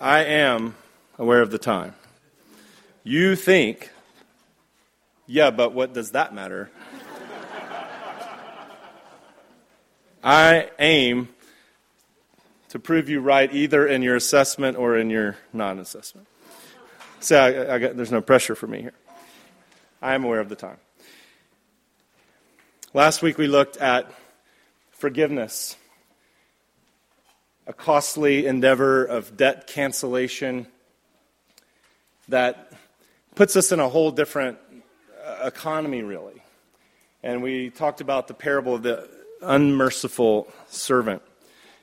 I am aware of the time. You think, yeah, but what does that matter? I aim to prove you right either in your assessment or in your non assessment. So I, I got, there's no pressure for me here. I am aware of the time. Last week we looked at forgiveness, a costly endeavor of debt cancellation that puts us in a whole different uh, economy, really. And we talked about the parable of the unmerciful servant.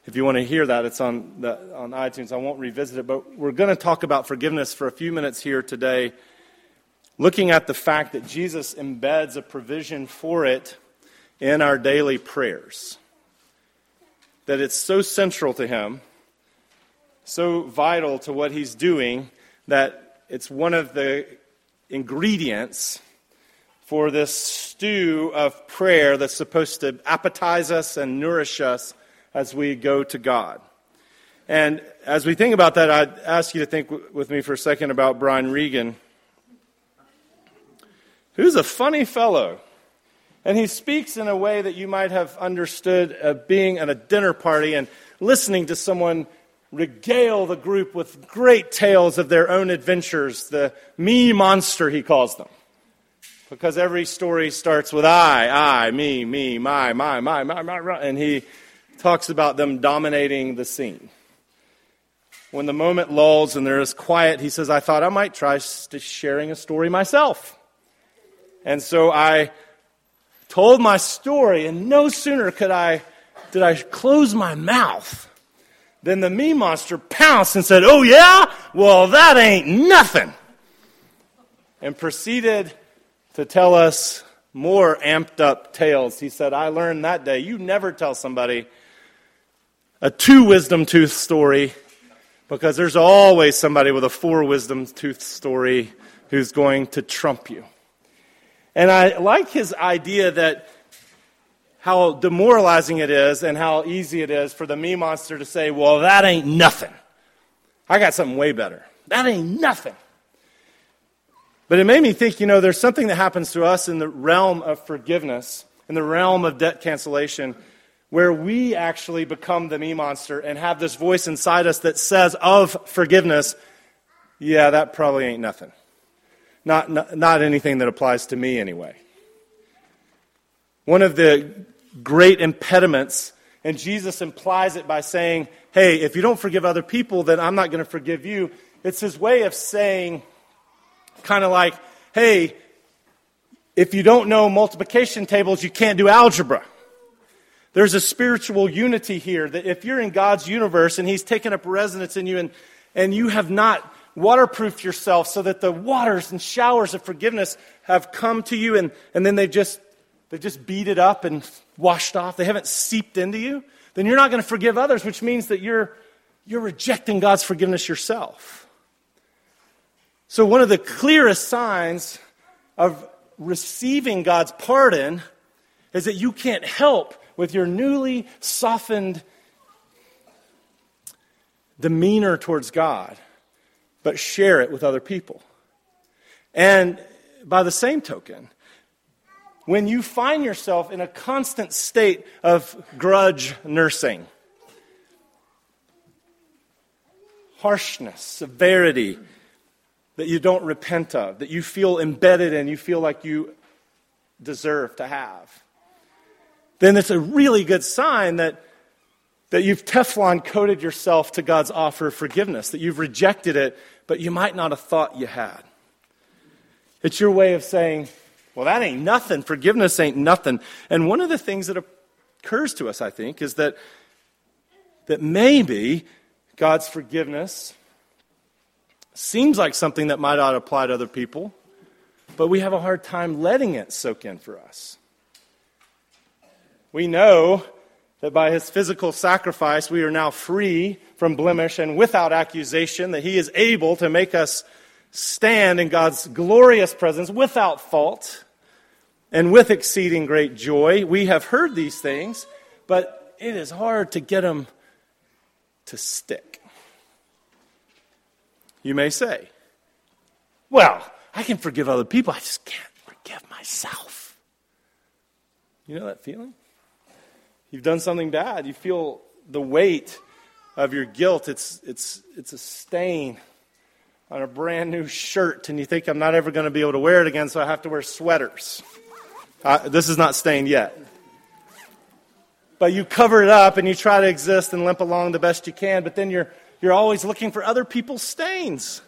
If you want to hear that, it's on, the, on iTunes. I won't revisit it, but we're going to talk about forgiveness for a few minutes here today, looking at the fact that Jesus embeds a provision for it in our daily prayers. That it's so central to Him, so vital to what He's doing, that it's one of the ingredients for this stew of prayer that's supposed to appetize us and nourish us as we go to God. And as we think about that, I'd ask you to think with me for a second about Brian Regan, who's a funny fellow. And he speaks in a way that you might have understood uh, being at a dinner party and listening to someone regale the group with great tales of their own adventures, the me monster, he calls them. Because every story starts with I, I, me, me, my, my, my, my, my, my and he talks about them dominating the scene. When the moment lulls and there is quiet, he says, I thought I might try sharing a story myself. And so I told my story, and no sooner could I, did I close my mouth than the me monster pounced and said, Oh, yeah? Well, that ain't nothing. And proceeded to tell us more amped up tales. He said, I learned that day you never tell somebody a two wisdom tooth story because there's always somebody with a four wisdom tooth story who's going to trump you. And I like his idea that how demoralizing it is and how easy it is for the me monster to say, Well, that ain't nothing. I got something way better. That ain't nothing. But it made me think, you know, there's something that happens to us in the realm of forgiveness, in the realm of debt cancellation, where we actually become the me monster and have this voice inside us that says of forgiveness, yeah, that probably ain't nothing. Not, not, not anything that applies to me anyway. One of the great impediments, and Jesus implies it by saying, hey, if you don't forgive other people, then I'm not going to forgive you. It's his way of saying, kind of like, hey, if you don't know multiplication tables, you can't do algebra. There's a spiritual unity here that if you're in God's universe and He's taken up residence in you and, and you have not waterproofed yourself so that the waters and showers of forgiveness have come to you and, and then they just, they just beat it up and washed off, they haven't seeped into you, then you're not going to forgive others, which means that you're, you're rejecting God's forgiveness yourself. So, one of the clearest signs of receiving God's pardon is that you can't help with your newly softened demeanor towards God, but share it with other people. And by the same token, when you find yourself in a constant state of grudge nursing, harshness, severity that you don't repent of, that you feel embedded in, you feel like you deserve to have then it's a really good sign that, that you've Teflon coated yourself to God's offer of forgiveness, that you've rejected it, but you might not have thought you had. It's your way of saying, well, that ain't nothing. Forgiveness ain't nothing. And one of the things that occurs to us, I think, is that, that maybe God's forgiveness seems like something that might not apply to other people, but we have a hard time letting it soak in for us. We know that by his physical sacrifice we are now free from blemish and without accusation, that he is able to make us stand in God's glorious presence without fault and with exceeding great joy. We have heard these things, but it is hard to get them to stick. you may say, Well, I can forgive other people, I just can't forgive myself. You know that feeling? You've done something bad. You feel the weight of your guilt. It's, it's, it's a stain on a brand new shirt, and you think, I'm not ever going to be able to wear it again, so I have to wear sweaters. Uh, this is not stained yet. But you cover it up and you try to exist and limp along the best you can, but then you're, you're always looking for other people's stains.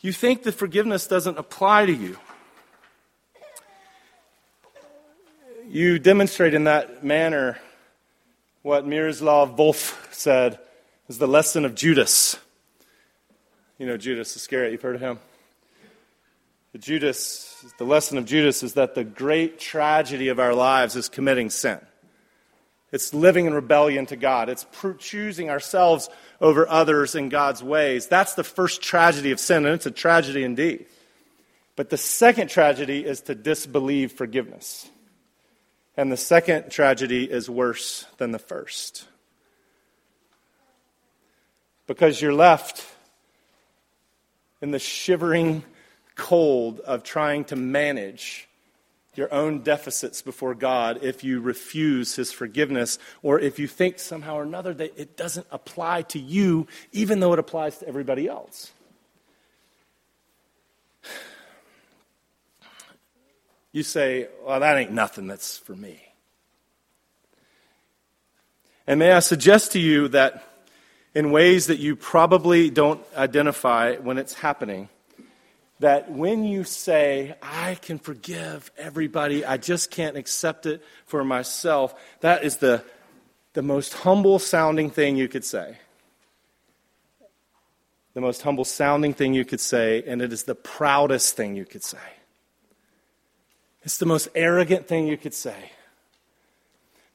You think that forgiveness doesn't apply to you. You demonstrate in that manner what Miroslav Volf said is the lesson of Judas. You know Judas Iscariot, you've heard of him. The Judas, the lesson of Judas is that the great tragedy of our lives is committing sin. It's living in rebellion to God. It's choosing ourselves over others in God's ways. That's the first tragedy of sin, and it's a tragedy indeed. But the second tragedy is to disbelieve forgiveness. And the second tragedy is worse than the first. Because you're left in the shivering cold of trying to manage your own deficits before God if you refuse His forgiveness, or if you think somehow or another that it doesn't apply to you, even though it applies to everybody else. You say, well, that ain't nothing, that's for me. And may I suggest to you that in ways that you probably don't identify when it's happening, that when you say, I can forgive everybody, I just can't accept it for myself, that is the, the most humble sounding thing you could say. The most humble sounding thing you could say, and it is the proudest thing you could say. It's the most arrogant thing you could say.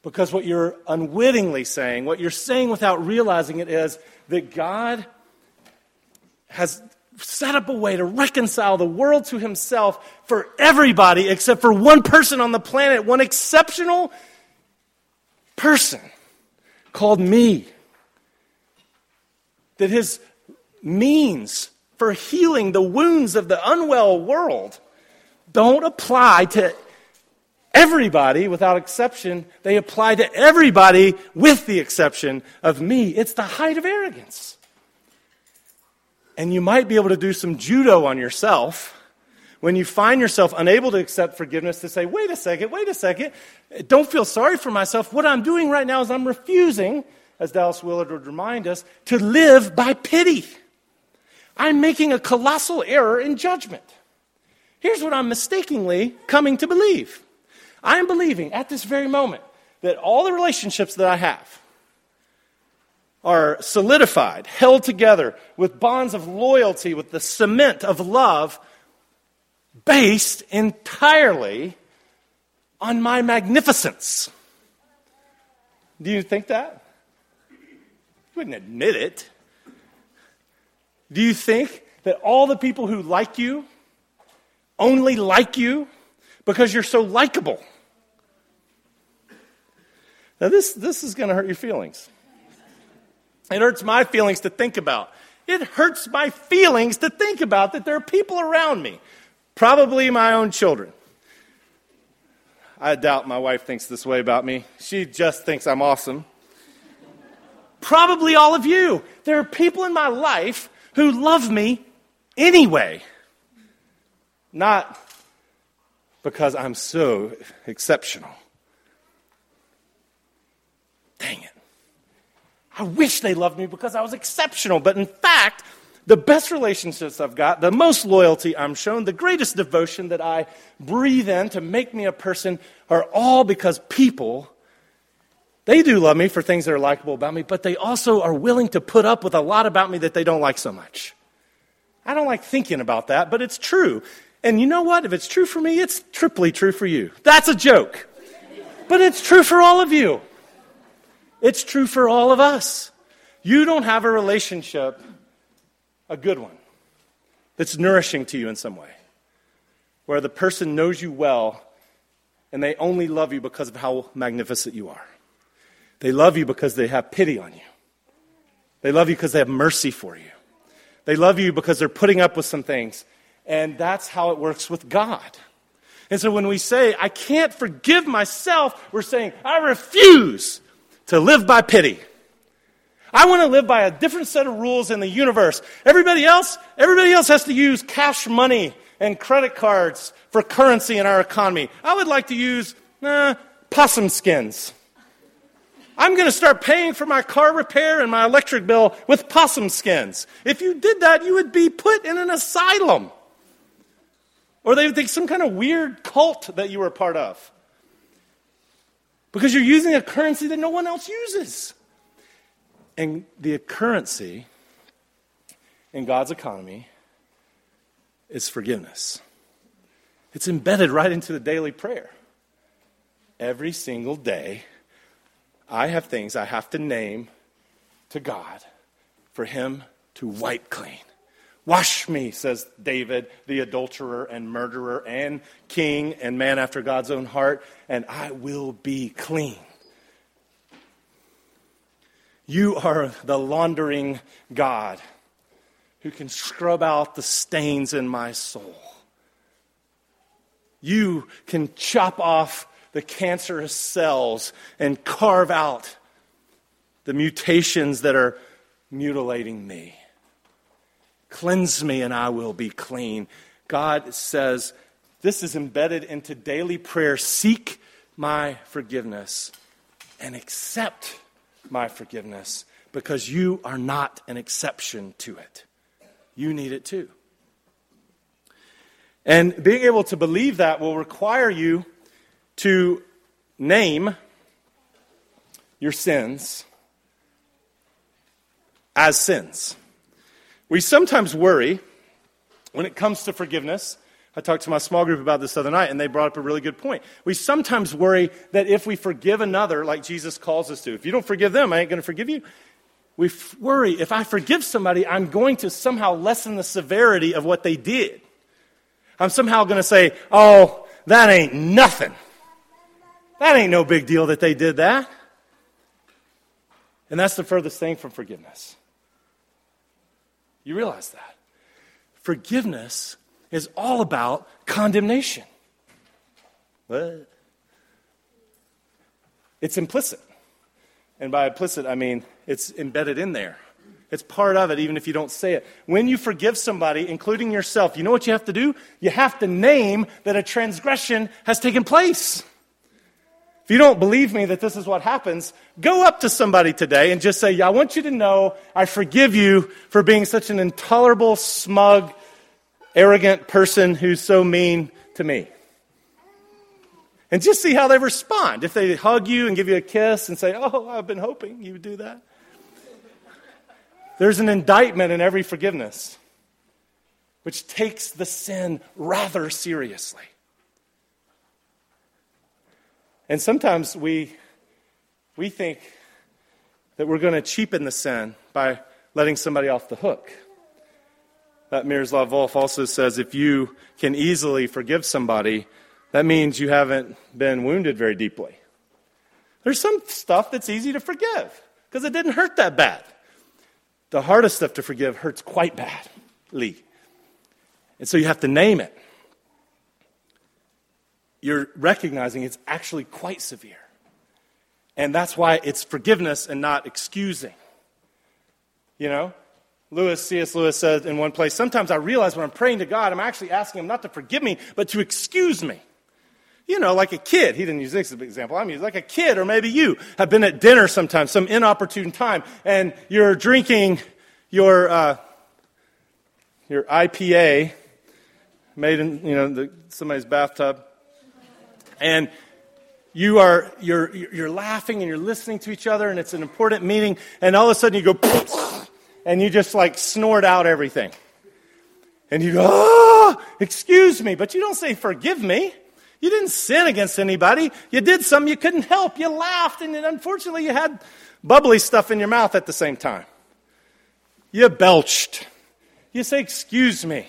Because what you're unwittingly saying, what you're saying without realizing it, is that God has set up a way to reconcile the world to himself for everybody except for one person on the planet, one exceptional person called me. That his means for healing the wounds of the unwell world don't apply to everybody without exception. They apply to everybody with the exception of me. It's the height of arrogance. And you might be able to do some judo on yourself when you find yourself unable to accept forgiveness to say, wait a second, wait a second, don't feel sorry for myself. What I'm doing right now is I'm refusing, as Dallas Willard would remind us, to live by pity. I'm making a colossal error in judgment. Here's what I'm mistakenly coming to believe I am believing at this very moment that all the relationships that I have, are solidified, held together with bonds of loyalty, with the cement of love, based entirely on my magnificence. Do you think that? You wouldn't admit it. Do you think that all the people who like you only like you because you're so likable? Now, this, this is going to hurt your feelings. It hurts my feelings to think about. It hurts my feelings to think about that there are people around me, probably my own children. I doubt my wife thinks this way about me. She just thinks I'm awesome. Probably all of you. There are people in my life who love me anyway. Not because I'm so exceptional. Dang it. I wish they loved me because I was exceptional. But in fact, the best relationships I've got, the most loyalty I'm shown, the greatest devotion that I breathe in to make me a person are all because people, they do love me for things that are likable about me, but they also are willing to put up with a lot about me that they don't like so much. I don't like thinking about that, but it's true. And you know what? If it's true for me, it's triply true for you. That's a joke. But it's true for all of you. It's true for all of us. You don't have a relationship, a good one, that's nourishing to you in some way, where the person knows you well and they only love you because of how magnificent you are. They love you because they have pity on you. They love you because they have mercy for you. They love you because they're putting up with some things. And that's how it works with God. And so when we say, I can't forgive myself, we're saying, I refuse to live by pity. I want to live by a different set of rules in the universe. Everybody else, everybody else has to use cash money and credit cards for currency in our economy. I would like to use uh, possum skins. I'm going to start paying for my car repair and my electric bill with possum skins. If you did that, you would be put in an asylum. Or they would think some kind of weird cult that you were a part of. Because you're using a currency that no one else uses. And the currency in God's economy is forgiveness. It's embedded right into the daily prayer. Every single day, I have things I have to name to God for Him to wipe clean. Wash me, says David, the adulterer and murderer and king and man after God's own heart, and I will be clean. You are the laundering God who can scrub out the stains in my soul. You can chop off the cancerous cells and carve out the mutations that are mutilating me. Cleanse me and I will be clean. God says this is embedded into daily prayer. Seek my forgiveness and accept my forgiveness because you are not an exception to it. You need it too. And being able to believe that will require you to name your sins as sins. We sometimes worry when it comes to forgiveness. I talked to my small group about this other night, and they brought up a really good point. We sometimes worry that if we forgive another, like Jesus calls us to, if you don't forgive them, I ain't going to forgive you. We f- worry if I forgive somebody, I'm going to somehow lessen the severity of what they did. I'm somehow going to say, oh, that ain't nothing. That ain't no big deal that they did that. And that's the furthest thing from forgiveness. You realize that. Forgiveness is all about condemnation. What? It's implicit. And by implicit, I mean it's embedded in there. It's part of it, even if you don't say it. When you forgive somebody, including yourself, you know what you have to do? You have to name that a transgression has taken place. If you don't believe me that this is what happens, go up to somebody today and just say, yeah, I want you to know I forgive you for being such an intolerable, smug, arrogant person who's so mean to me. And just see how they respond. If they hug you and give you a kiss and say, Oh, I've been hoping you would do that. There's an indictment in every forgiveness, which takes the sin rather seriously. And sometimes we, we think that we're going to cheapen the sin by letting somebody off the hook. That Miroslav Volf also says if you can easily forgive somebody, that means you haven't been wounded very deeply. There's some stuff that's easy to forgive because it didn't hurt that bad. The hardest stuff to forgive hurts quite badly. And so you have to name it you're recognizing it's actually quite severe. And that's why it's forgiveness and not excusing. You know? Lewis, C.S. Lewis said in one place, sometimes I realize when I'm praying to God, I'm actually asking Him not to forgive me, but to excuse me. You know, like a kid. He didn't use this as an example. I mean, like a kid, or maybe you have been at dinner sometimes, some inopportune time, and you're drinking your, uh, your IPA made in, you know, the, somebody's bathtub and you are you're you're laughing and you're listening to each other and it's an important meeting and all of a sudden you go and you just like snort out everything. And you go oh excuse me but you don't say forgive me. You didn't sin against anybody. You did something you couldn't help. You laughed and unfortunately you had bubbly stuff in your mouth at the same time. You belched. You say excuse me.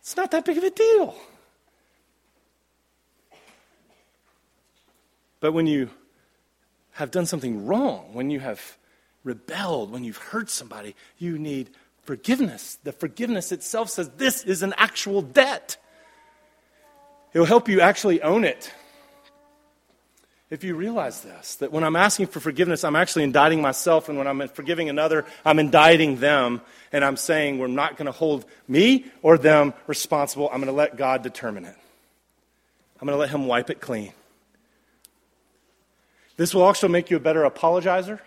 It's not that big of a deal But when you have done something wrong, when you have rebelled, when you've hurt somebody, you need forgiveness. The forgiveness itself says this is an actual debt. It will help you actually own it. If you realize this, that when I'm asking for forgiveness, I'm actually indicting myself, and when I'm forgiving another, I'm indicting them, and I'm saying we're not going to hold me or them responsible. I'm going to let God determine it. I'm going to let Him wipe it clean. This will also make you a better apologizer,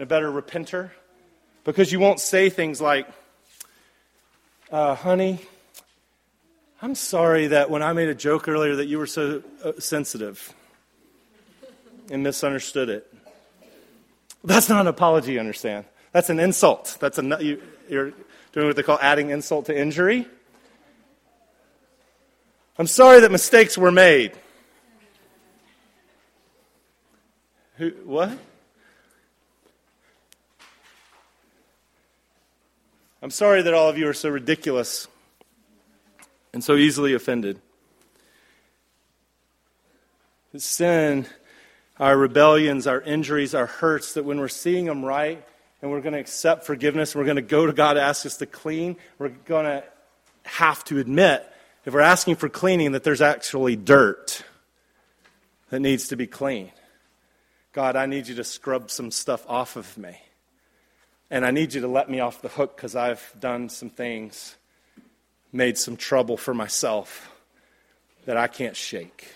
a better repenter, because you won't say things like, uh, honey, I'm sorry that when I made a joke earlier that you were so uh, sensitive and misunderstood it. That's not an apology, you understand? That's an insult. That's a, you, you're doing what they call adding insult to injury. I'm sorry that mistakes were made. Who, what? I'm sorry that all of you are so ridiculous and so easily offended. Sin our rebellions, our injuries, our hurts, that when we're seeing them right and we're going to accept forgiveness, we're going to go to God to ask us to clean, we're going to have to admit, if we're asking for cleaning, that there's actually dirt that needs to be cleaned. God, I need you to scrub some stuff off of me. And I need you to let me off the hook because I've done some things, made some trouble for myself that I can't shake.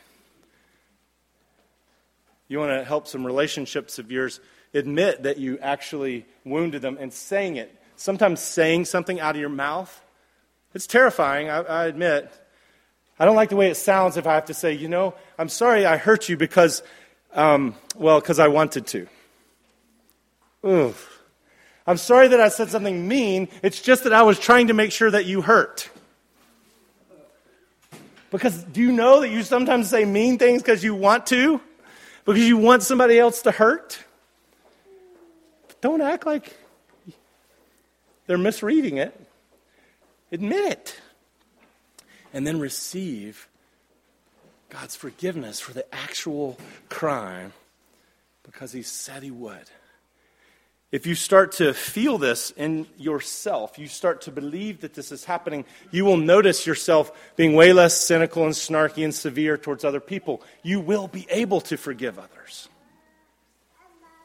You want to help some relationships of yours admit that you actually wounded them and saying it. Sometimes saying something out of your mouth, it's terrifying, I, I admit. I don't like the way it sounds if I have to say, you know, I'm sorry I hurt you because, um, well, because I wanted to. Oof. I'm sorry that I said something mean. It's just that I was trying to make sure that you hurt. Because do you know that you sometimes say mean things because you want to? because you want somebody else to hurt. Don't act like they're misreading it. Admit it. And then receive God's forgiveness for the actual crime because He said He would. If you start to feel this in yourself, you start to believe that this is happening, you will notice yourself being way less cynical and snarky and severe towards other people. You will be able to forgive others.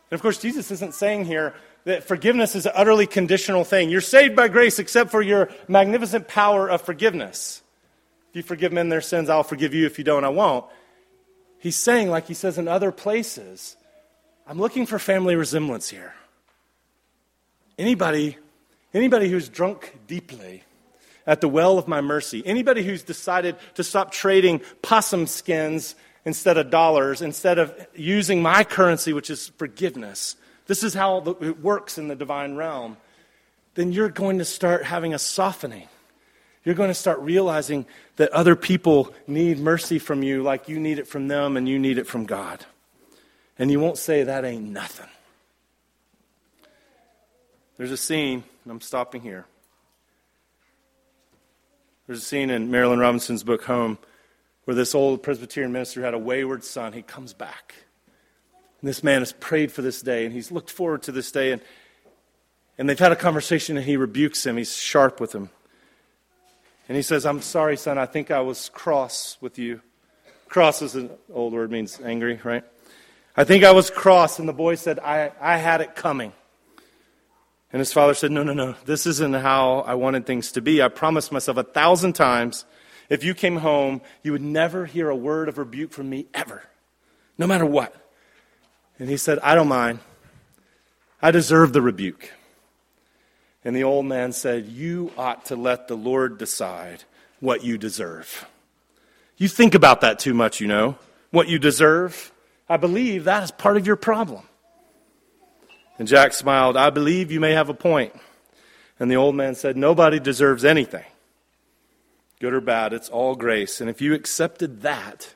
And of course, Jesus isn't saying here that forgiveness is an utterly conditional thing. You're saved by grace except for your magnificent power of forgiveness. If you forgive men their sins, I'll forgive you. If you don't, I won't. He's saying, like he says in other places, I'm looking for family resemblance here. Anybody, anybody who's drunk deeply at the well of my mercy, anybody who's decided to stop trading possum skins instead of dollars, instead of using my currency, which is forgiveness, this is how it works in the divine realm, then you're going to start having a softening. You're going to start realizing that other people need mercy from you like you need it from them and you need it from God. And you won't say, that ain't nothing. There's a scene, I'm stopping here. There's a scene in Marilynne Robinson's book, Home, where this old Presbyterian minister had a wayward son. He comes back. And this man has prayed for this day, and he's looked forward to this day. And, and they've had a conversation, and he rebukes him. He's sharp with him. And he says, I'm sorry, son, I think I was cross with you. Cross is an old word, means angry, right? I think I was cross. And the boy said, I, I had it coming. And his father said, No, no, no, this isn't how I wanted things to be. I promised myself a thousand times if you came home, you would never hear a word of rebuke from me ever, no matter what. And he said, I don't mind. I deserve the rebuke. And the old man said, You ought to let the Lord decide what you deserve. You think about that too much, you know, what you deserve. I believe that is part of your problem. And Jack smiled, I believe you may have a point. And the old man said, Nobody deserves anything, good or bad. It's all grace. And if you accepted that,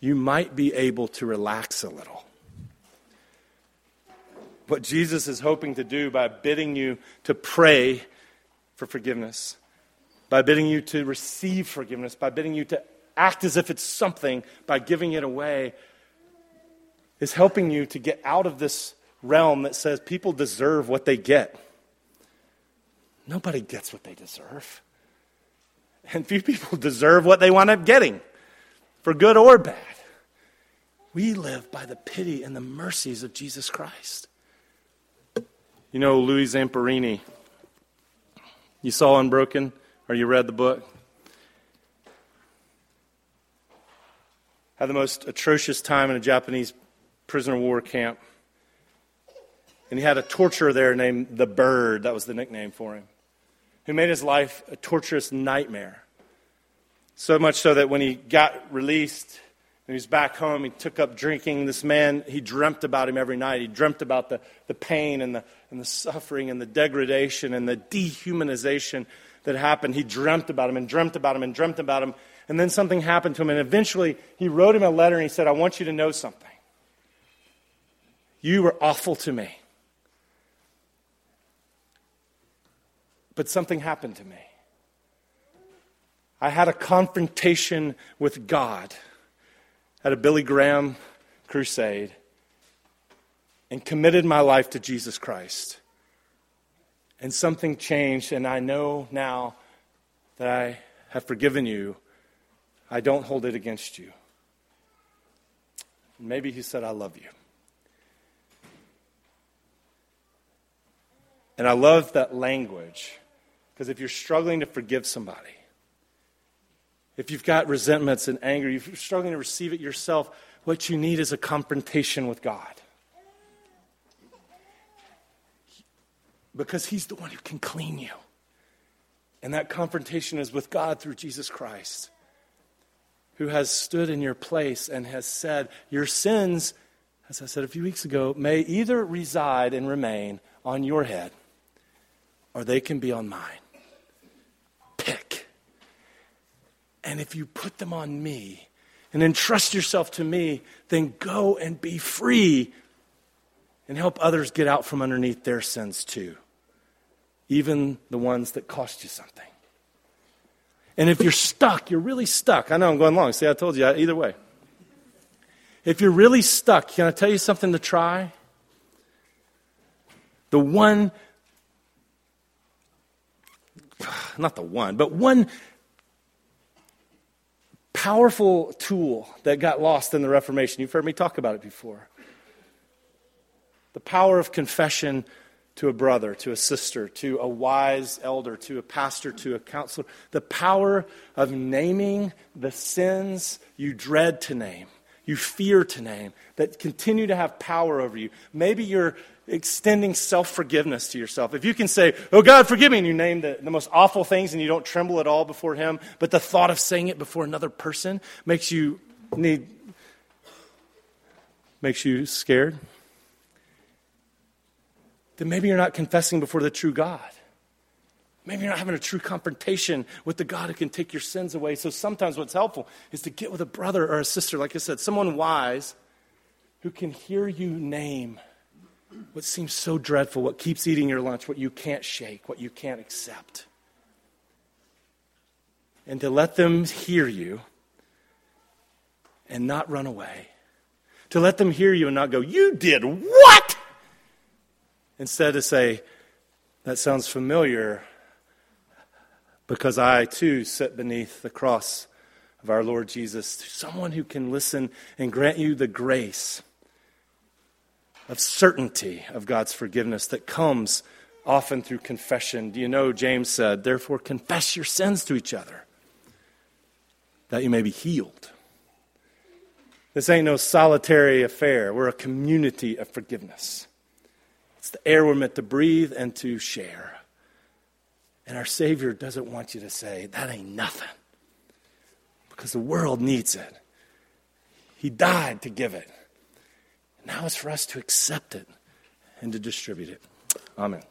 you might be able to relax a little. What Jesus is hoping to do by bidding you to pray for forgiveness, by bidding you to receive forgiveness, by bidding you to act as if it's something, by giving it away, is helping you to get out of this realm that says people deserve what they get. Nobody gets what they deserve. And few people deserve what they wind up getting, for good or bad. We live by the pity and the mercies of Jesus Christ. You know Louis Zamperini. You saw Unbroken, or you read the book? Had the most atrocious time in a Japanese prisoner of war camp. And he had a torturer there named the Bird, that was the nickname for him, who made his life a torturous nightmare. So much so that when he got released he was back home, he took up drinking. This man, he dreamt about him every night. He dreamt about the, the pain and the, and the suffering and the degradation and the dehumanization that happened. He dreamt about him and dreamt about him and dreamt about him. And then something happened to him. And eventually, he wrote him a letter and he said, I want you to know something. You were awful to me. But something happened to me. I had a confrontation with God at a Billy Graham crusade and committed my life to Jesus Christ. And something changed, and I know now that I have forgiven you. I don't hold it against you. Maybe he said, I love you. And I love that language because if you're struggling to forgive somebody, if you've got resentments and anger, if you're struggling to receive it yourself, what you need is a confrontation with God. Because He's the one who can clean you. And that confrontation is with God through Jesus Christ, who has stood in your place and has said, Your sins, as I said a few weeks ago, may either reside and remain on your head or they can be on mine And if you put them on me and entrust yourself to me, then go and be free and help others get out from underneath their sins too, even the ones that cost you something. And if you're stuck, you're really stuck. I know I'm going long. See, I told you either way. If you're really stuck, can I tell you something to try? The one not the one, but one powerful tool that got lost in the Reformation. You've heard me talk about it before. The power of confession to a brother, to a sister, to a wise elder, to a pastor, to a counselor. The power of naming the sins you dread to name, you fear to name, that continue to have power over you. Maybe you're extending self forgiveness to yourself. If you can say, Oh God, forgive me, and you name the, the most awful things and you don't tremble at all before Him, but the thought of saying it before another person makes you need, makes you scared, then maybe you're not confessing before the true God. Maybe you're not having a true confrontation with the God who can take your sins away. So sometimes what's helpful is to get with a brother or a sister, like I said, someone wise who can hear you name what seems so dreadful, what keeps eating your lunch, what you can't shake, what you can't accept. And to let them hear you and not run away. To let them hear you and not go, You did what? Instead, to say, That sounds familiar because I too sit beneath the cross of our Lord Jesus. Someone who can listen and grant you the grace of certainty of God's forgiveness that comes often through confession. Do you know, James said, therefore confess your sins to each other that you may be healed. This ain't no solitary affair. We're a community of forgiveness. It's the air we're meant to breathe and to share. And our Savior doesn't want you to say, that ain't nothing. Because the world needs it. He died to give it. Now it's for us to accept it and to distribute it. Amen.